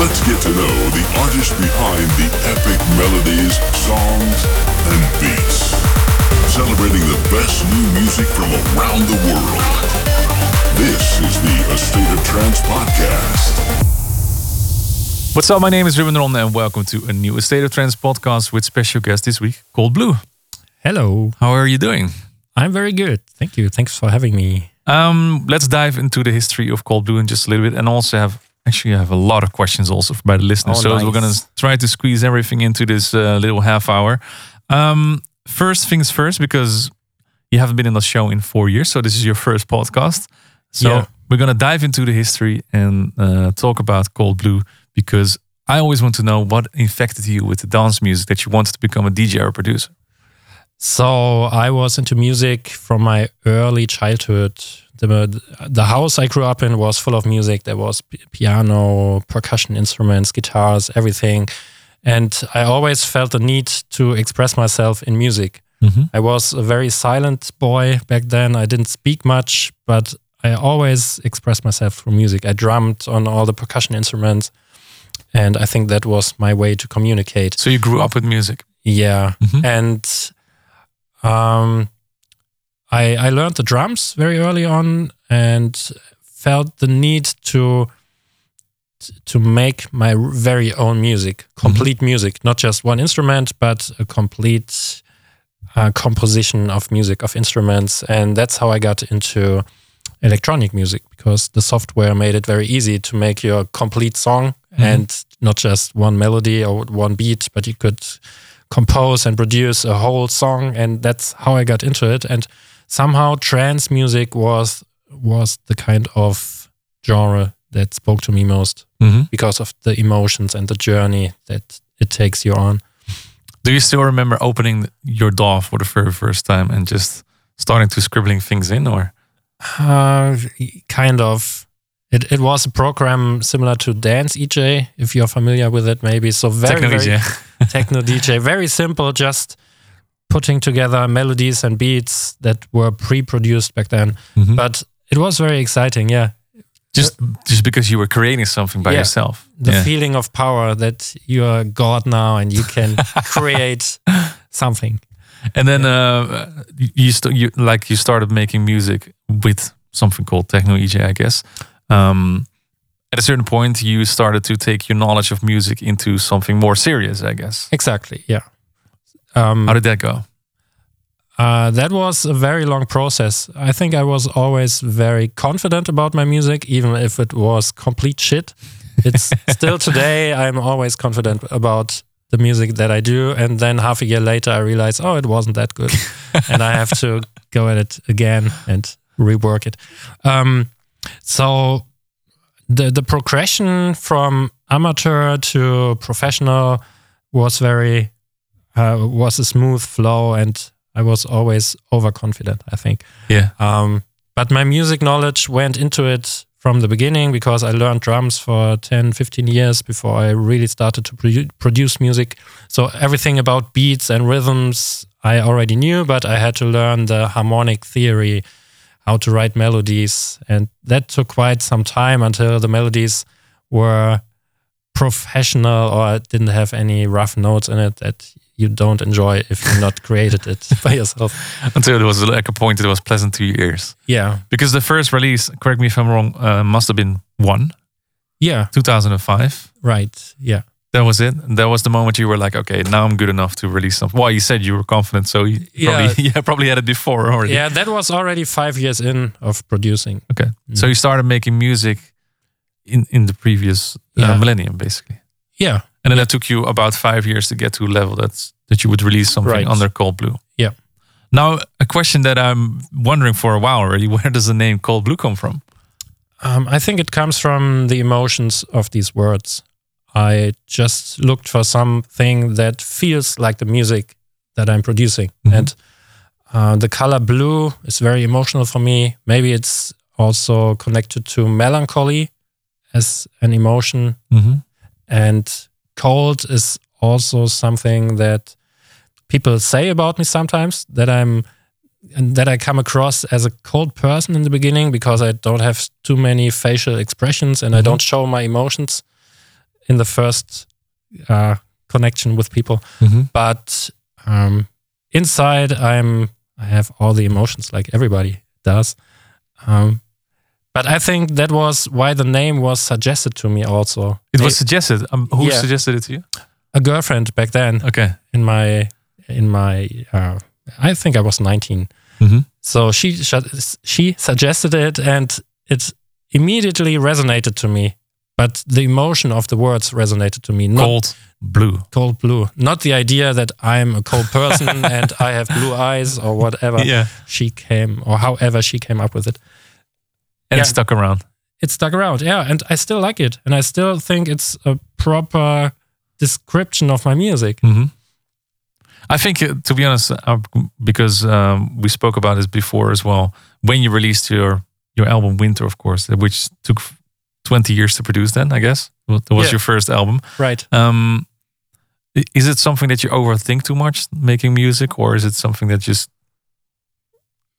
Let's get to know the artist behind the epic melodies, songs, and beats. Celebrating the best new music from around the world. This is the A State of Trance podcast. What's up? My name is Ruben Ron, and welcome to a new A State of Trance podcast with special guest this week, Cold Blue. Hello. How are you doing? I'm very good. Thank you. Thanks for having me. Um, let's dive into the history of Cold Blue in just a little bit, and also have actually I have a lot of questions also by the listeners. Oh, so nice. we're gonna try to squeeze everything into this uh, little half hour. Um, first things first, because you haven't been in the show in four years, so this is your first podcast. So Yeah. we're gonna dive into the history and uh, talk about Cold Blue because I always want to know what infected you with the dance music that you wanted to become a DJ or a producer. So I was into music from my early childhood. The, the house I grew up in was full of music. There was piano, percussion instruments, guitars, everything. And I always felt the need to express myself in music. I was a very silent boy back then. I didn't speak much, but I always expressed myself through music. I drummed on all the percussion instruments. And I think that was my way to communicate. So you grew up with music. Yeah, Mhm. and um, I I learned the drums very early on and felt the need to to make my very own music, complete music, not just one instrument, but a complete uh, composition of music of instruments, and that's how I got into electronic music because the software made it very easy to make your complete song and not just one melody or one beat, but you could compose and produce a whole song and that's how I got into it and somehow trance music was was the kind of genre that spoke to me most Mm-hmm. because of the emotions and the journey that it takes you on. Do you still remember opening your DAW for the very first time and just starting to scribbling things in, or Uh, kind of. It, it was a program similar to Dance eJay, if you're familiar with it, maybe. So very, techno very DJ? techno DJ. Very simple, just putting together melodies and beats that were pre-produced back then. Mhm. But it was very exciting, yeah. just just because you were creating something by Yeah. yourself. The yeah. feeling of power that you're God now and you can create something. And then uh, you- you, st- you like you started making music with something called Techno eJay, I guess. Um, at a certain point, you started to take your knowledge of music into something more serious, I guess. Exactly, yeah. Um, How did that go? Uh, that was a very long process. I think I was always very confident about my music, even if it was complete shit. It's still today, I'm always confident about the music that I do. And then half a year later, I realize, oh, it wasn't that good. and I have to go at it again and rework it. Um, so the, the progression from amateur to professional was very, uh, was a smooth flow and I was always overconfident, I think. Yeah. Um, but my music knowledge went into it from the beginning because I learned drums for 10, 15 years before I really started to produ- produce music. So everything about beats and rhythms I already knew, but I had to learn the harmonic theory, how to write melodies. And that took quite some time until the melodies were professional or didn't have any rough notes in it that you don't enjoy if you not created it by yourself. Until there was like a point that was pleasant to your ears. Yeah. Because the first release, correct me if I'm wrong, uh, must have been one, Yeah. 2005. Right. Yeah. That was it. That was the moment you were like, okay, now I'm good enough to release something. Well, you said you were confident, so you Yeah. probably yeah probably had it before already. Yeah. That was already five years in of producing. Okay. So you started making music in in the previous uh, millennium, basically, Yeah. and then it took you about five years to get to a level that's that you would release something Right. under Cold Blue. Yeah. Now, a question that I'm wondering for a while already: Where does the name Cold Blue come from? Um, I think it comes from the emotions of these words. I just looked for something that feels like the music that I'm producing. Mhm. And uh, the color blue is very emotional for me. Maybe it's also connected to melancholy as an emotion. Mm-hmm. And cold is also something that people say about me sometimes that I'm and that I come across as a cold person in the beginning because I don't have too many facial expressions and I don't show my emotions in the first uh, connection with people. Mm-hmm. But um, inside, I'm I have all the emotions like everybody does. Um, but I think that was why the name was suggested to me. Also, It was suggested. Um, who Yeah. suggested it to you? a girlfriend back then Okay. in my in my. Uh, I think I was 19. Mm-hmm. So she she suggested it, and it immediately resonated to me. But the emotion of the words resonated to me. Not Cold blue. cold blue, not the idea that I'm a cold person and I have blue eyes or whatever. Yeah. She came, or however she came up with it. And Yeah. it stuck around. It stuck around, yeah, and I still like it, and I still think it's a proper description of my music. hmm I think, uh, to be honest, uh, because um, we spoke about this before as well. When you released your your album Winter, of course, which took twenty years to produce, then I guess that was Yeah. your first album. Right. Um, is it something that you overthink too much making music, or is it something that just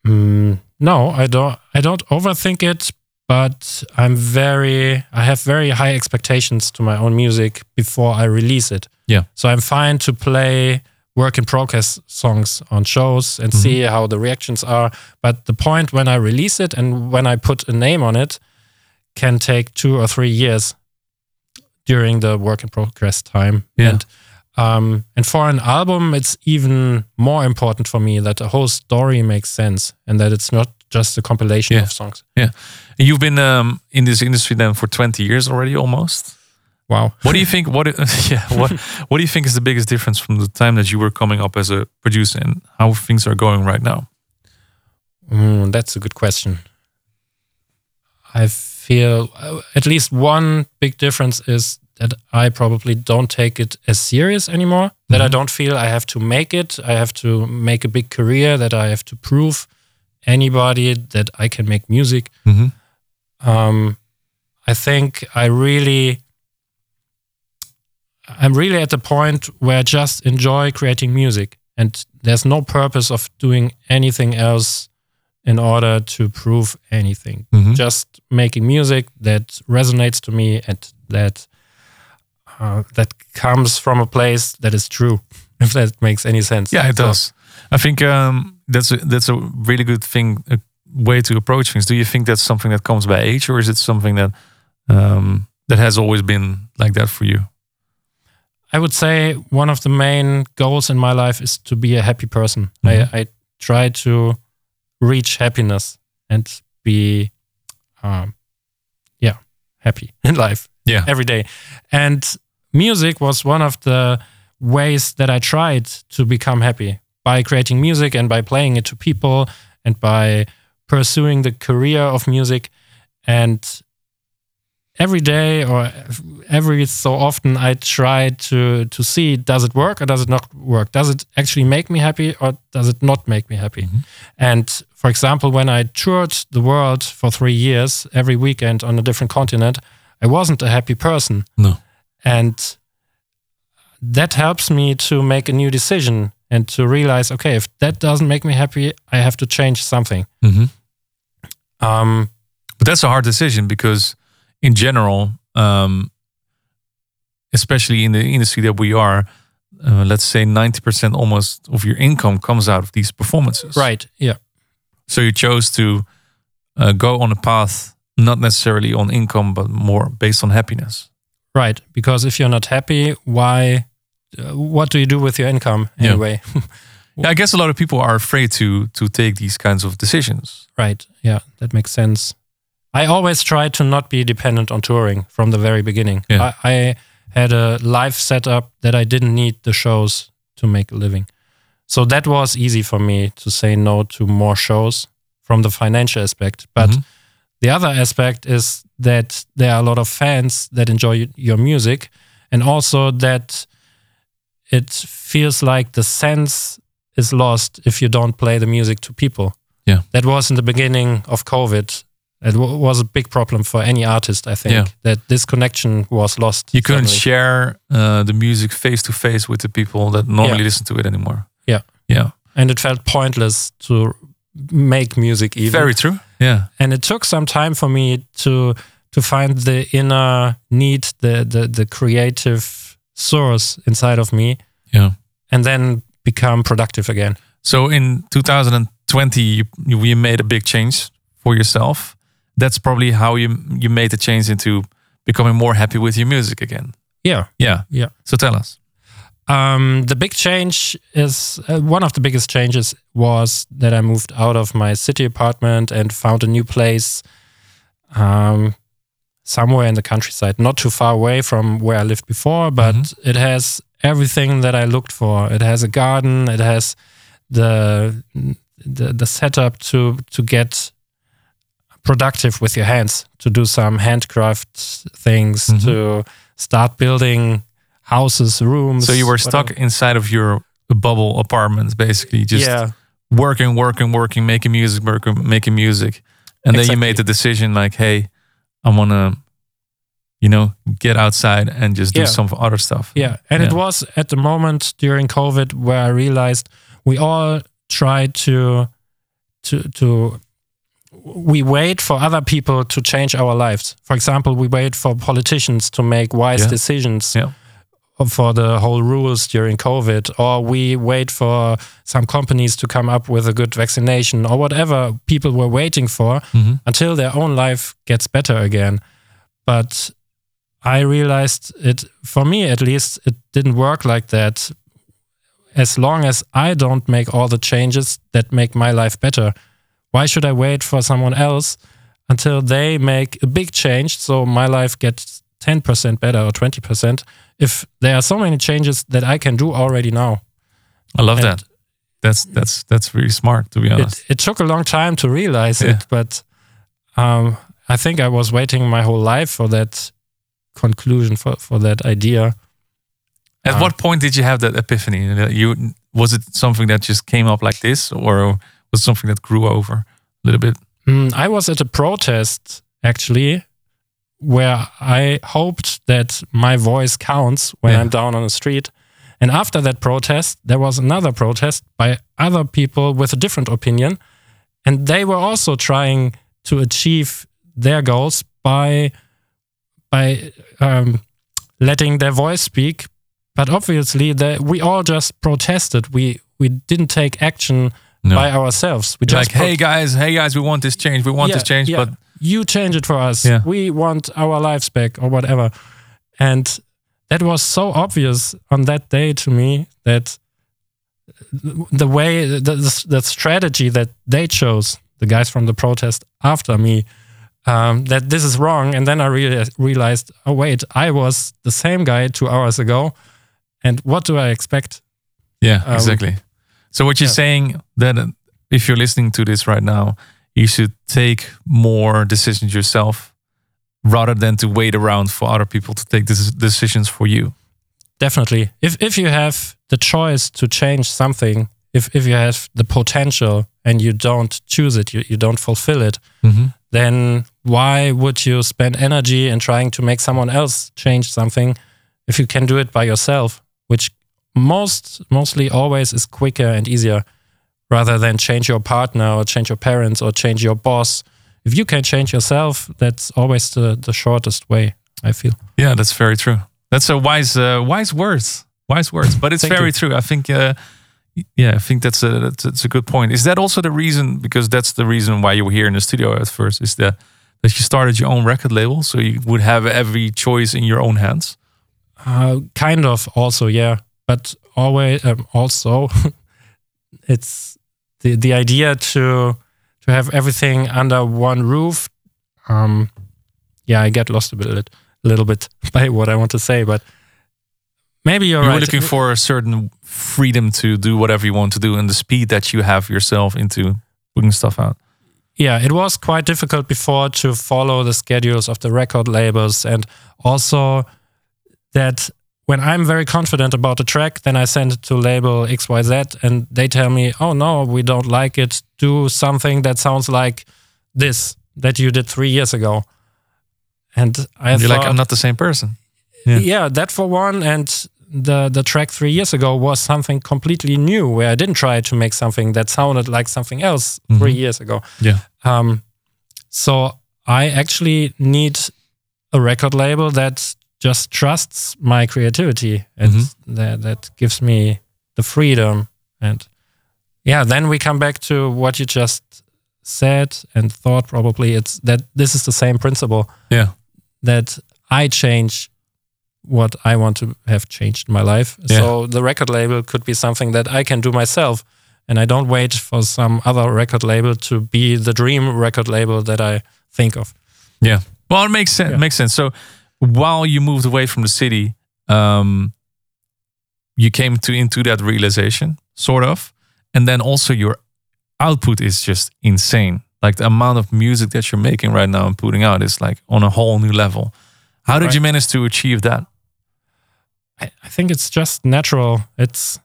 Mm, no, I don't. I don't overthink it, but I'm very. I have very high expectations to my own music before I release it. Yeah. So I'm fine to play work in progress songs on shows and see how the reactions are. But the point when I release it and when I put a name on it can take two or three years during the work in progress time. Yeah. And um, and for an album, it's even more important for me that the whole story makes sense and that it's not just a compilation Yeah. of songs. Yeah. You've been um, in this industry then for twenty years already, almost? Wow. What do you think? What yeah? What What do you think is the biggest difference from the time that you were coming up as a producer and how things are going right now? Mm, that's a good question. I feel uh, at least one big difference is that I probably don't take it as serious anymore. That I don't feel I have to make it. I have to make a big career. That I have to prove anybody that I can make music. Mm-hmm. um, I think I really, I'm really at the point where I just enjoy creating music, and there's no purpose of doing anything else in order to prove anything. Mhm. Just making music that resonates to me and that uh, that comes from a place that is true. If that makes any sense. Yeah, it So- does. I think um, that's a, that's a really good thing, a way to approach things. Do you think that's something that comes by age, or is it something that um, that has always been like that for you? I would say one of the main goals in my life is to be a happy person. Mhm. I, I try to reach happiness and be, um, yeah, happy in life Yeah, every day. And music was one of the ways that I tried to become happy by creating music and by playing it to people and by pursuing the career of music. And every day or every so often I try to to see does it work or does it not work? Does it actually make me happy or does it not make me happy? And for example, when I toured the world for three years, every weekend on a different continent, I wasn't a happy person. no, And that helps me to make a new decision and to realize, okay, if that doesn't make me happy, I have to change something. hmm Um, but that's a hard decision because, in general, um, especially in the industry that we are, uh, let's say ninety percent almost of your income comes out of these performances. right. Yeah. So you chose to uh, go on a path not necessarily on income, but more based on happiness. Right. Because if you're not happy, why? Uh, what do you do with your income anyway? Yeah, I guess a lot of people are afraid to to take these kinds of decisions. right. Yeah. That makes sense. I always try to not be dependent on touring from the very beginning. Yeah. I, I had a life setup that I didn't need the shows to make a living. So that was easy for me to say no to more shows from the financial aspect. But Mhm. the other aspect is that there are a lot of fans that enjoy your music and also that it feels like the sense is lost if you don't play the music to people. Yeah. That was in the beginning of COVID. It wa- was a big problem for any artist, I think, Yeah. that this connection was lost. You couldn't share uh, the music face to face with the people that normally Yeah. listen to it anymore. Yeah. Yeah. and it felt pointless to make music even. Very true. Yeah. and it took some time for me to to find the inner need, the the the creative source inside of me, Yeah. and then become productive again. So in 2020, you, you you made a big change for yourself. That's probably how you you made the change into becoming more happy with your music again. Yeah, Yeah. yeah. So tell us. Um, the big change is uh, one of the biggest changes was that I moved out of my city apartment and found a new place um, somewhere in the countryside, not too far away from where I lived before, but it has everything that I looked for. It has a garden. It has the the, the setup to to get productive with your hands, to do some handcraft things, Mhm. to start building houses, rooms. So you were stuck whatever. inside of your bubble apartment, basically, just yeah, working, working, working, making music, working, making music, and then you made the decision like, hey, I want to, you know, get outside and just do Yeah. some other stuff. yeah. And it was at the moment during COVID where I realized we all try to to to we wait for other people to change our lives. For example, we wait for politicians to make wise Yeah. decisions Yeah. For the whole rules during COVID, or we wait for some companies to come up with a good vaccination, or whatever people were waiting for Mhm. until their own life gets better again. But I realized it, for me at least, it didn't work like that. As long as I don't make all the changes that make my life better, why should I wait for someone else until they make a big change so my life gets 10% better or 20% if there are so many changes that I can do already now? I love And- that. That's that's that's really smart, to be honest. It, it took a long time to realize Yeah. it, but um, I think I was waiting my whole life for that conclusion, for, for that idea. At Uh, what point did you have that epiphany? That You was it something that just came up like this, or was it something that grew over a little bit? Mm, I was at a protest actually where I hoped that my voice counts when Yeah. I'm down on the street. And after that protest, there was another protest by other people with a different opinion. And they were also trying to achieve their goals by by um, letting their voice speak. But obviously, they, we all just protested. We we didn't take action No. by ourselves. We just like, hey guys, hey guys, we want this change. We want this change, yeah. but you change it for us. Yeah. We want our lives back or whatever. And that was so obvious on that day to me that the way the, the, the strategy that they chose, the guys from the protest after me, um, that this is wrong. And then I reali- realized, oh wait, I was the same guy two hours ago, and what do I expect? yeah, Um, exactly. So what you're yeah. saying that uh, if you're listening to this right now, you should take more decisions yourself rather than to wait around for other people to take decisions for you. Definitely. If if you have the choice to change something, if if you have the potential and you don't choose it, you, you don't fulfill it, Mm-hmm. then why would you spend energy in trying to make someone else change something if you can do it by yourself, which most mostly always is quicker and easier rather than change your partner or change your parents or change your boss. If you can change yourself, that's always the, the shortest way, I feel. Yeah, that's very true. That's a wise, uh, wise words, wise words. But it's very you. true. I think, uh, yeah, I think that's a that's, that's a good point. Is that also the reason? Because that's the reason why you were here in the studio at first. Is that that you started your own record label, so you would have every choice in your own hands. Uh, kind of also, yeah. But always um, also, it's the the idea to to have everything under one roof. Um, yeah, I get lost a bit, a little bit by what I want to say, but maybe you're you right. looking for a certain freedom to do whatever you want to do, and the speed that you have yourself into putting stuff out. yeah, it was quite difficult before to follow the schedules of the record labels, and also that when I'm very confident about a track, then I send it to label XYZ, and they tell me, "Oh no, we don't like it. Do something that sounds like this that you did three years ago." And I You're like, I'm not the same person. Yeah. yeah, that for one, and the the track three years ago was something completely new, where I didn't try to make something that sounded like something else three Mhm. years ago. Yeah. Um, so I actually need a record label that just trusts my creativity and Mhm. that that gives me the freedom and yeah then we come back to what you just said and thought probably it's that this is the same principle Yeah. that I change what I want to have changed in my life. Yeah. So the record label could be something that I can do myself. And I don't wait for some other record label to be the dream record label that I think of. Yeah. Well, it makes sense. Yeah. Makes sense. So while you moved away from the city, um, you came to into that realization, sort of, and then also your output is just insane. Like the amount of music that you're making right now and putting out is like on a whole new level. How did Right. you manage to achieve that? I, I think it's just natural. It's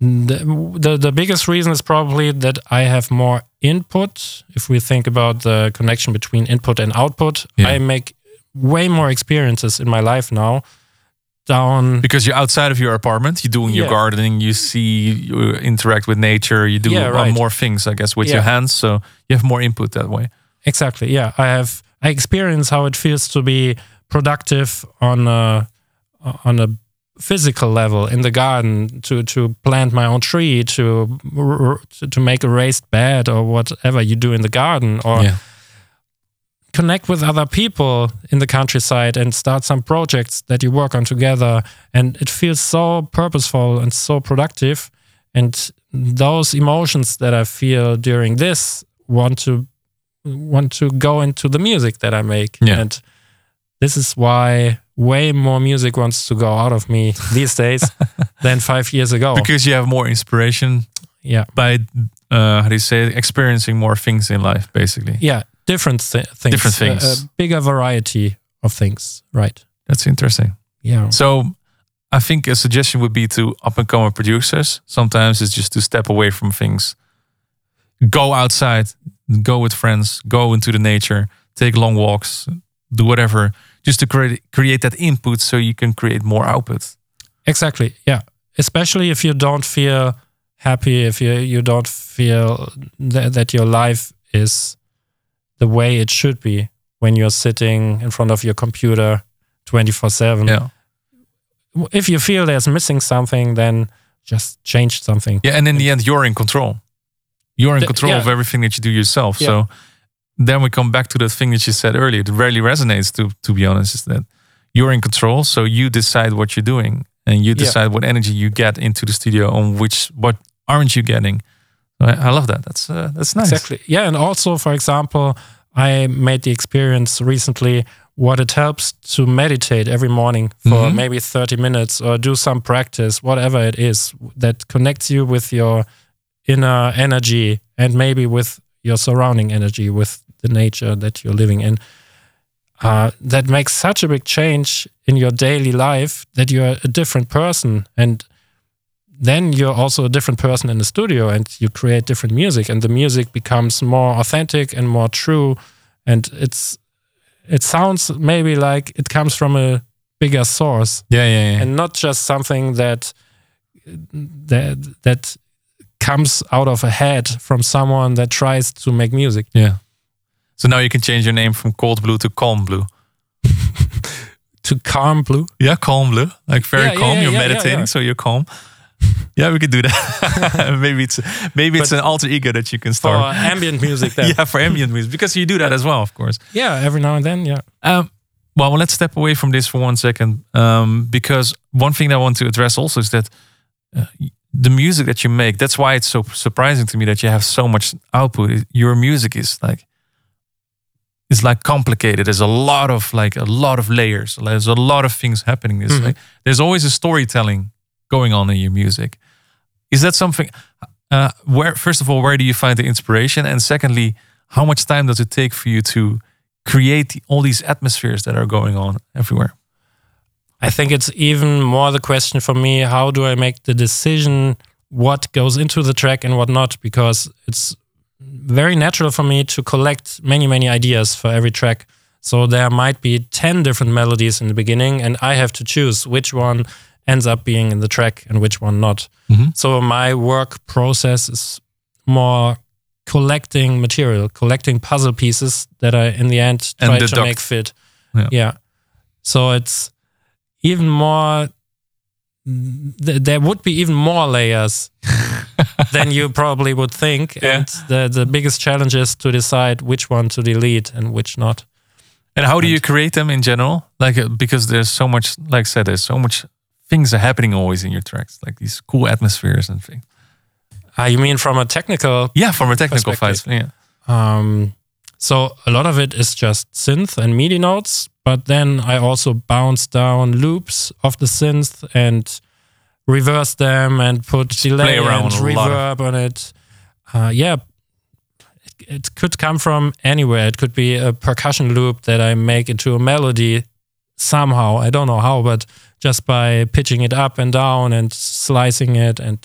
the, the the biggest reason is probably that I have more input. If we think about the connection between input and output, Yeah. I make way more experiences in my life now. Down Because you're outside of your apartment, you're doing your gardening, you see, you interact with nature, you do Yeah, right. more things, I guess, with your hands. So you have more input that way. Exactly. Yeah, I have. I experience how it feels to be productive on a on a physical level in the garden to to plant my own tree to to make a raised bed or whatever you do in the garden or yeah. Connect with other people in the countryside and start some projects that you work on together. And it feels so purposeful and so productive. And those emotions that i feel during this want to want to go into the music that i make. Yeah. and this is why way more music wants to go out of me these days than five years ago. Because you have more inspiration. Yeah. By uh, how do you say experiencing more things in life, basically. yeah different th- things Different A- things. a bigger variety of things right That's interesting. yeah So I think a suggestion would be to up and coming producers. Sometimes it's just to step away from things, go outside, go with friends, go into the nature, take long walks, do whatever, just to create create that input so you can create more output. Exactly. Yeah. Especially if you don't feel happy, if you you don't feel that, that your life is the way it should be when you're sitting in front of your computer 24/7. Yeah. If you feel there's missing something, then just change something. Yeah, and in the end, you're in control. You're in The- control yeah. of everything that you do yourself. Yeah. So then we come back to the thing that you said earlier. It rarely resonates. To to be honest, is that you're in control. So you decide what you're doing, and you Yeah. decide what energy you get into the studio. On which what aren't you getting? I, I love that. That's uh, that's nice. Exactly. Yeah, and also, for example, I made the experience recently what it helps to meditate every morning for Mhm. maybe 30 minutes or do some practice, whatever it is that connects you with your inner energy and maybe with your surrounding energy, with the nature that you're living in. Uh, that makes such a big change in your daily life that you're a different person. And then you're also a different person in the studio and you create different music and the music becomes more authentic and more true and it's it sounds maybe like it comes from a bigger source Yeah, yeah, yeah. and not just something that that that comes out of a head from someone that tries to make music yeah. So now you can change your name from Cold Blue to Calm Blue. to calm blue Yeah, Calm Blue. Like very Yeah, calm. yeah, you're meditating, so you're calm. Yeah, we could do that. maybe it's maybe it's an alter ego that you can start for ambient music then. yeah, for ambient music because you do that as well, of course. yeah every now and then yeah Um, well, let's step away from this for one second, um, because one thing that I want to address also is that uh, the music that you make. That's why it's so surprising to me that you have so much output. Your music is like it's like complicated. There's a lot of like a lot of layers. There's a lot of things happening this Mhm. way. There's always a storytelling going on in your music. Is that something? Uh, where first of all, where do you find the inspiration? And secondly, how much time does it take for you to create all these atmospheres that are going on everywhere? I think it's even more the question for me how do I make the decision what goes into the track and what not? Because it's very natural for me to collect many, many ideas for every track. So there might be 10 different melodies in the beginning, and I have to choose which one ends up being in the track and which one not. Mhm. So my work process is more collecting material, collecting puzzle pieces that I in the end try to make fit. Yeah. So it's even more. Th- there would be even more layers than you probably would think, Yeah. and the the biggest challenge is to decide which one to delete and which not. And how do you create them in general? Like uh, because there's so much, like I said, there's so much things are happening always in your tracks, like these cool atmospheres and things. Ah, you mean from a technical Yeah, from a technical Perspective. fight. Yeah. Um, so a lot of it is just synth and MIDI notes, but then I also bounce down loops of the synth and reverse them and put delay around and reverb on it. Uh, yeah, it, it could come from anywhere. It could be a percussion loop that I make into a melody somehow. I don't know how, but just by pitching it up and down and slicing it and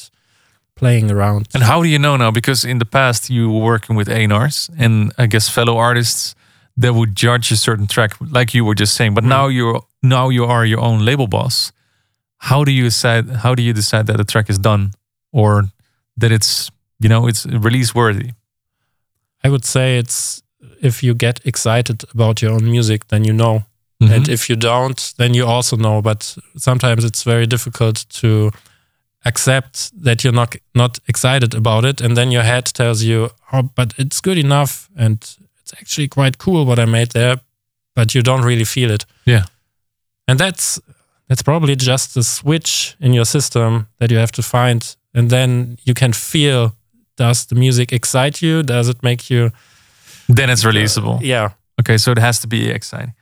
playing around. And how do you know now? Because in the past you were working with A&Rs I guess fellow artists that would judge a certain track, like you were just saying. But hmm. now you're now you are your own label boss. How do you decide? How do you decide that a track is done or that it's you know it's release worthy? I would say it's if you get excited about your own music, then you know. Mm-hmm. And if you don't, then you also know. But sometimes it's very difficult to accept that you're not not excited about it, and then your head tells you, "Oh, but it's good enough, and it's actually quite cool what I made there," but you don't really feel it. Yeah. and that's that's probably just the switch in your system that you have to find, and then you can feel. Does the music excite you? Does it make you then it's releasable. yeah. Okay, so it has to be exciting.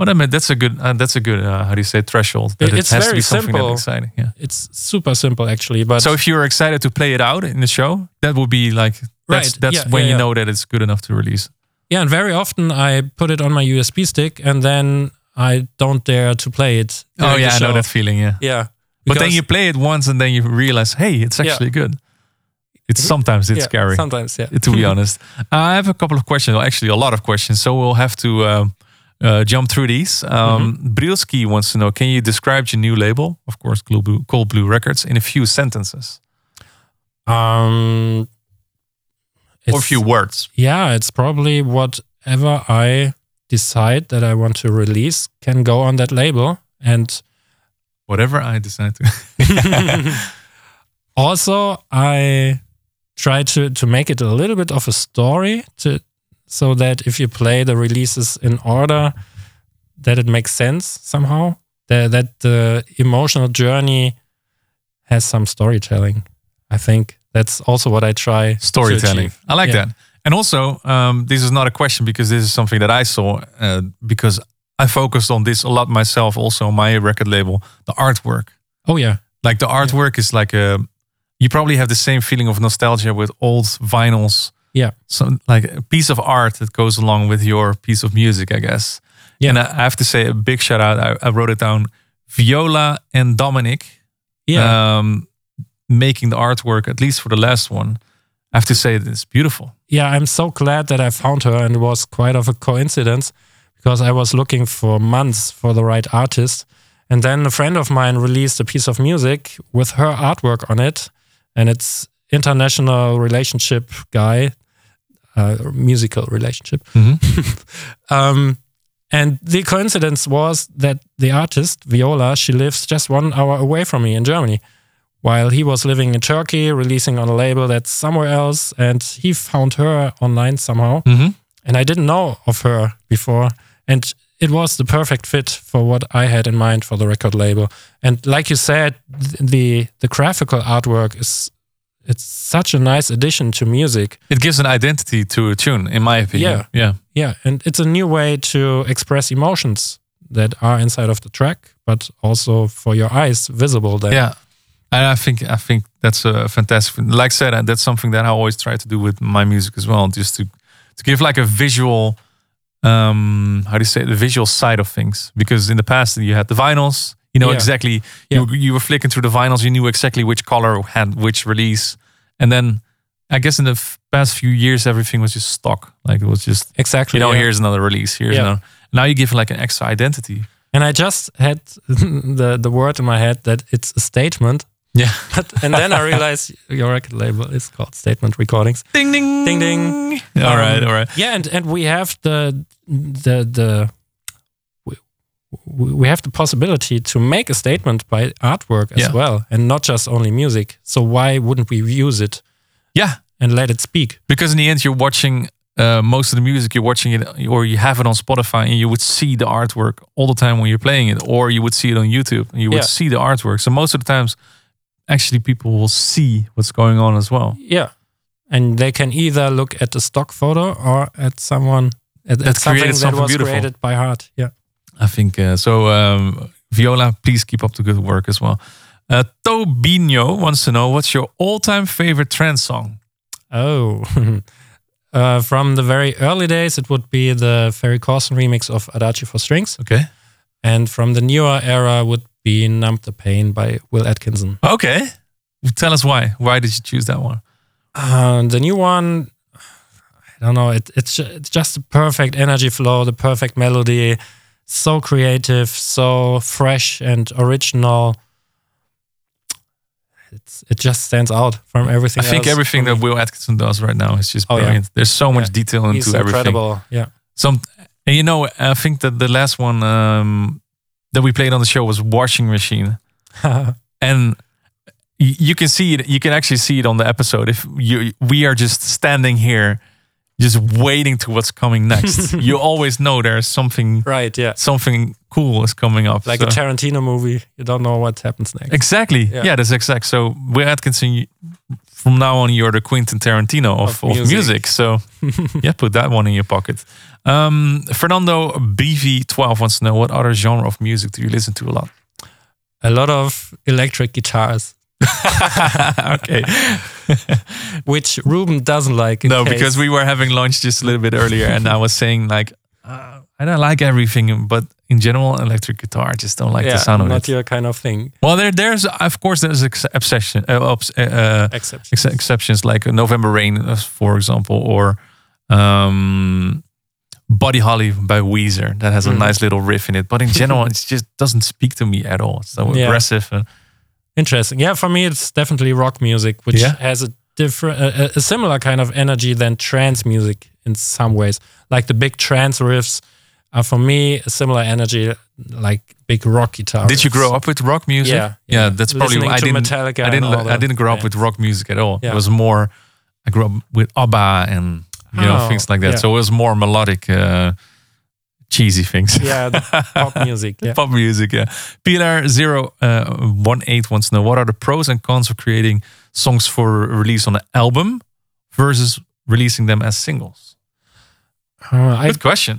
Well, I mean that's a good uh, that's a good uh, how do you say threshold? That It- it it's has to very be something simple. exciting. Yeah. It's super simple actually, but So if you're excited to play it out in the show, that would be like that's Right, that's yeah, when yeah, you yeah. know that it's good enough to release. yeah, and very often I put it on my USB stick and then I don't dare to play it. Oh yeah, I know that feeling. Yeah. Yeah, But then you play it once and then you realize, hey, it's actually good. It's sometimes it's scary. Sometimes, yeah. to be honest, I have a couple of questions. Well, actually, a lot of questions. So we'll have to uh, uh, jump through these. Um, Mm-hmm. Brilski wants to know: Can you describe your new label, of course, Cold Blue, Cold Blue Records, in a few sentences Um, or a few words? yeah, it's probably whatever I decide that I want to release can go on that label. And Whatever I decide to. also, I try to, to make it a little bit of a story to so that if you play the releases in order, that it makes sense somehow. That, that the emotional journey has some storytelling. I think that's also what I try storytelling. I like Yeah. that. And also, um, this is not a question because this is something that I saw uh, because I focused on this a lot myself. Also, on my record label, the artwork. Oh yeah, Like the artwork is like a. You probably have the same feeling of nostalgia with old vinyls. Yeah, So like a piece of art that goes along with your piece of music, I guess. Yeah. And I have to say a big shout out. I, I wrote it down. Viola and Dominic yeah. um, making the artwork, at least for the last one. I have to say that it's beautiful. yeah, I'm so glad that I found her, and it was quite of a coincidence because I was looking for months for the right artist, and then a friend of mine released a piece of music with her artwork on it, and it's international relationship guy, uh, musical relationship. um, and the coincidence was that the artist Viola, she lives just one hour away from me in Germany while he was living in Turkey, releasing on a label that's somewhere else, and he found her online somehow. Mm-hmm. And I didn't know of her before, and it was the perfect fit for what I had in mind for the record label. And like you said, the the graphical artwork is it's such a nice addition to music. It gives an identity to a tune, in my opinion. Yeah. Yeah. Yeah, and it's a new way to express emotions that are inside of the track, but also for your eyes visible there. Yeah. And I think I think that's a fantastic. Like I said, uh, that's something that I always try to do with my music as well, just to to give like a visual, um, how do you say, it? the visual side of things. Because in the past you had the vinyls, you know Yeah. exactly. Yeah. You you were flicking through the vinyls, you knew exactly which color had which release, and then I guess in the f- past few years everything was just stock. Like it was just Exactly. you know yeah. here's another release, here's Yeah. another. Now you give like an extra identity. And I just had the the word in my head that it's a statement Yeah. But, and then I realized your record label is called Statement Recordings. Ding ding Ding, ding. All right, Um, all right. Yeah, and and we have the the the we have the possibility to make a statement by artwork as Yeah. well, and not just only music. So why wouldn't we use it Yeah, and let it speak? because in the end, you're watching uh, most of the music. You're watching it, or you have it on Spotify, and you would see the artwork all the time when you're playing it, or you would see it on YouTube, and you would Yeah. see the artwork. So most of the times, actually, people will see what's going on as well. Yeah, and they can either look at the stock photo or at someone at, at something that was beautiful. created by heart. Yeah. I think uh, so. Um, Viola, please keep up the good work as well. Uh, Tobino wants to know what's your all-time favorite trance song? Oh. Uh, from the very early days, it would be the Ferry Corsten remix of Adagio for Strings. Okay. And from the newer era would be Numb the Pain by Will Atkinson. Okay. Tell us why. Why did you choose that one? Uh, the new one, I don't know, it, it's, it's just the perfect energy flow, the perfect melody, so creative, so fresh and original. It's, it just stands out from everything I think else everything that. Will Atkinson does right now is just Oh, yeah. brilliant. There's so much Yeah. detail into He's everything. incredible. Yeah. Some, and you know, I think that the last one um, that we played on the show was Washing Machine, and you can see it. You can actually see it on the episode. If you, we are just standing here, just waiting to what's coming next. you always know there's something, right. Yeah. something cool is coming up. Like So- a Tarantino movie. You don't know what happens next. Exactly. Yeah. Yeah. that's exact. So we're Atkinson, you- from now on, you're the Quentin Tarantino of, Of of music. music. So yeah, put that one in your pocket. Um, Fernando BV12 wants to know what other genre of music do you listen to a lot? A lot of electric guitars, okay. which Ruben doesn't like. no, case- because we were having lunch just a little bit earlier, and I was saying like, uh, I don't like everything, but in general, electric guitar, I just don't like yeah, the sound of it. not your kind of thing. Well, there, there's of course there's ex- obsession, uh, uh, uh, Except ex- exceptions like November Rain, uh, for example, or um, Buddy Holly by Weezer that has a Mhm. nice little riff in it. But in general, it just doesn't speak to me at all. It's so Yeah. aggressive. Interesting. Yeah, for me, it's definitely rock music, which Yeah? has a different, a, a- similar kind of energy than trance music in some ways. Like the big trance riffs are for me a similar energy, like big rock guitar. did you grow up with rock music? Yeah, yeah. yeah. that's probably Listening I didn't. Metallica I didn't. I didn't grow up with rock music at all. It was more. I grew up with ABBA and you know Oh, things like that. So it was more melodic, uh, cheesy things. Yeah, pop music. Yeah. pop music. Yeah. Pilar zero uh, wants to know what are the pros and cons of creating songs for release on an album versus releasing them as singles. Uh, I Good question.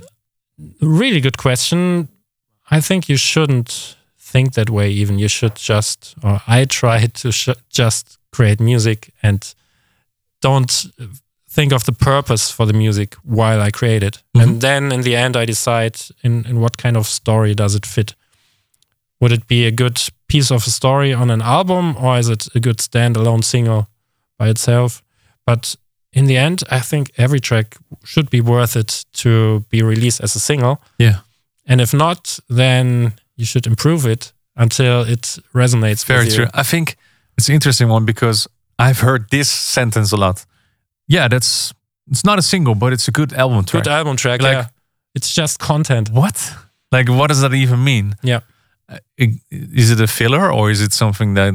really good question. I think you shouldn't think that way. Even you should just, or I try to sh- just create music and don't think of the purpose for the music while I create it. Mhm. And then in the end, I decide in, in what kind of story does it fit. Would it be a good piece of a story on an album, or is it a good standalone single by itself? But in the end, I think every track should be worth it to be released as a single. Yeah. And if not, then you should improve it until it resonates. Very true. I think it's an interesting one because I've heard this sentence a lot. Yeah, that's it's not a single, but it's a good album track. Good album track. Like- yeah. It's just content. what? Like, what does that even mean? Yeah. Uh, Is it a filler or is it something that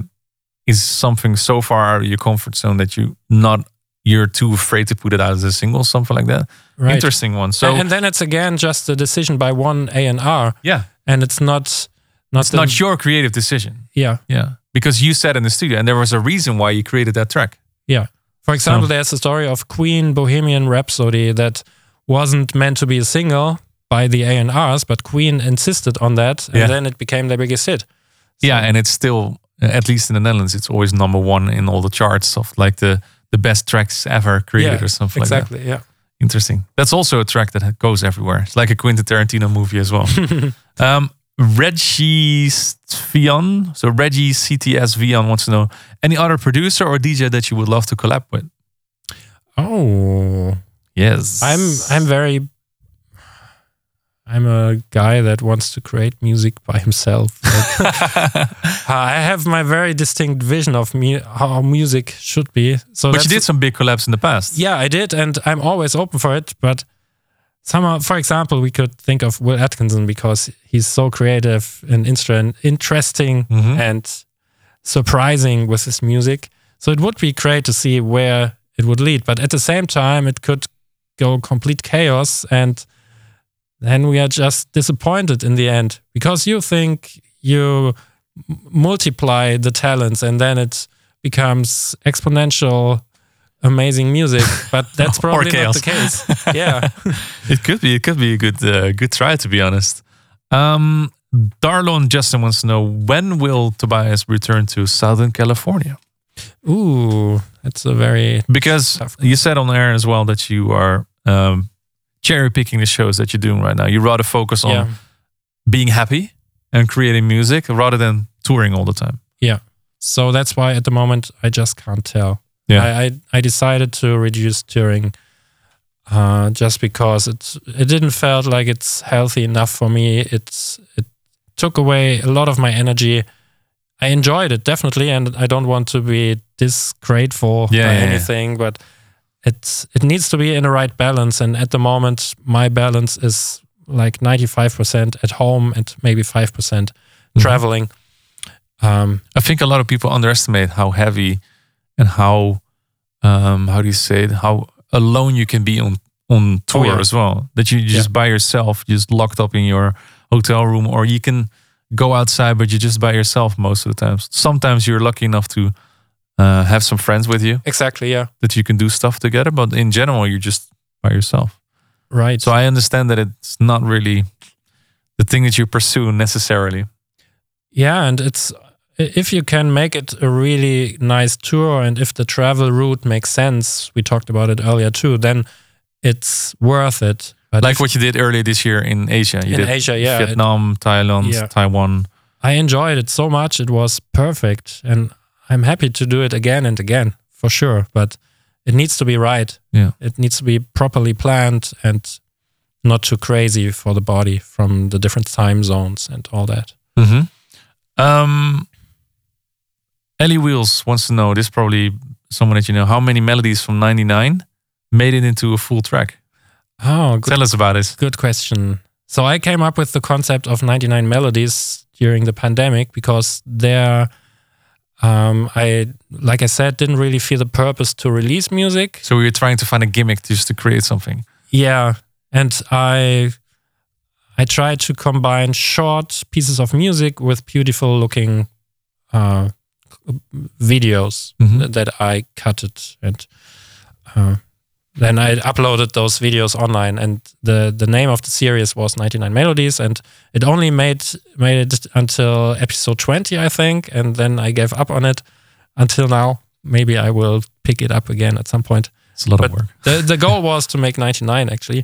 is something so far out of your comfort zone that you not you're too afraid to put it out as a single, something like that? Right. Interesting one. So and then it's again just a decision by one A and R, yeah, and it's not not it's the, not your creative decision. yeah Yeah, because you sat in the studio and there was a reason why you created that track. yeah. For example, So- there's a story of Queen Bohemian Rhapsody that wasn't meant to be a single by the A and R's, but Queen insisted on that, and Yeah. then it became their biggest hit. Yeah, and it's still, at least in the Netherlands, it's always number one in all the charts of like the the best tracks ever created yeah, or something like that. exactly. Yeah. Interesting. That's also a track that goes everywhere. It's like a Quentin Tarantino movie as well. um, Reggie Vian, so Reggie CTS Vian wants to know any other producer or DJ that you would love to collab with? Oh, Yes, I'm I'm very I'm a guy that wants to create music by himself. I have my very distinct vision of mu- how music should be. So But you did some big collabs in the past. yeah, I did, and I'm always open for it. But somehow, for example, we could think of Will Atkinson because he's so creative and interesting Mhm. and surprising with his music. So it would be great to see where it would lead. But at the same time, it could go complete chaos, and then we are just disappointed in the end because you think you m- multiply the talents and then it becomes exponential amazing music but that's probably not the case yeah It could be. It could be a good, uh, good try, to be honest. Um, Darlon Justin wants to know when will Tobias return to Southern California? ooh that's a very Because you said on air as well that you are um, cherry picking the shows that you're doing right now. You rather focus on yeah being happy and creating music rather than touring all the time. Yeah. So that's why at the moment i just can't tell Yeah. I, I i decided to reduce touring uh just because it's it didn't felt like it's healthy enough for me it's it took away a lot of my energy i enjoyed it definitely and i don't want to be disgrateful Yeah, by yeah, yeah. anything but it's it needs to be in the right balance and at the moment my balance is like 95% at home and maybe 5% Mm-hmm. traveling um I think a lot of people underestimate how heavy and how um, how do you say it? How alone you can be on on tour Oh, yeah. as well. That you just by yourself, just locked up in your hotel room, or you can go outside, but you're just by yourself most of the times. Sometimes you're lucky enough to uh, have some friends with you exactly yeah that you can do stuff together, but in general, you're just by yourself. right So I understand that it's not really the thing that you pursue necessarily. Yeah, and it's if you can make it a really nice tour and if the travel route makes sense, we talked about it earlier too, then it's worth it. But like what you did earlier this year in Asia. You in Asia, yeah, it- Vietnam, Thailand, Yeah. Taiwan. I enjoyed it so much. It was perfect. And I'm happy to do it again and again for sure. But it needs to be right. Yeah. It needs to be properly planned and not too crazy for the body from the different time zones and all that. Mm-hmm. Um, Ellie Wheels wants to know. This is probably someone that you know. How many melodies from '99 made it into a full track? Oh, good Tell us about it. Good question. So I came up with the concept of 99 melodies during the pandemic because there, um, I like I said, didn't really feel the purpose to release music. So we were trying to find a gimmick just to create something. Yeah, and I, I tried to combine short pieces of music with beautiful looking, uh, videos Mhm. that I cutted and. Uh, then I uploaded those videos online, and the the name of the series was 99 Melodies, and it only made made it until episode 20, I think, and then I gave up on it until now. Maybe I will pick it up again at some point. It's a lot But of work. the the goal was to make 99 actually,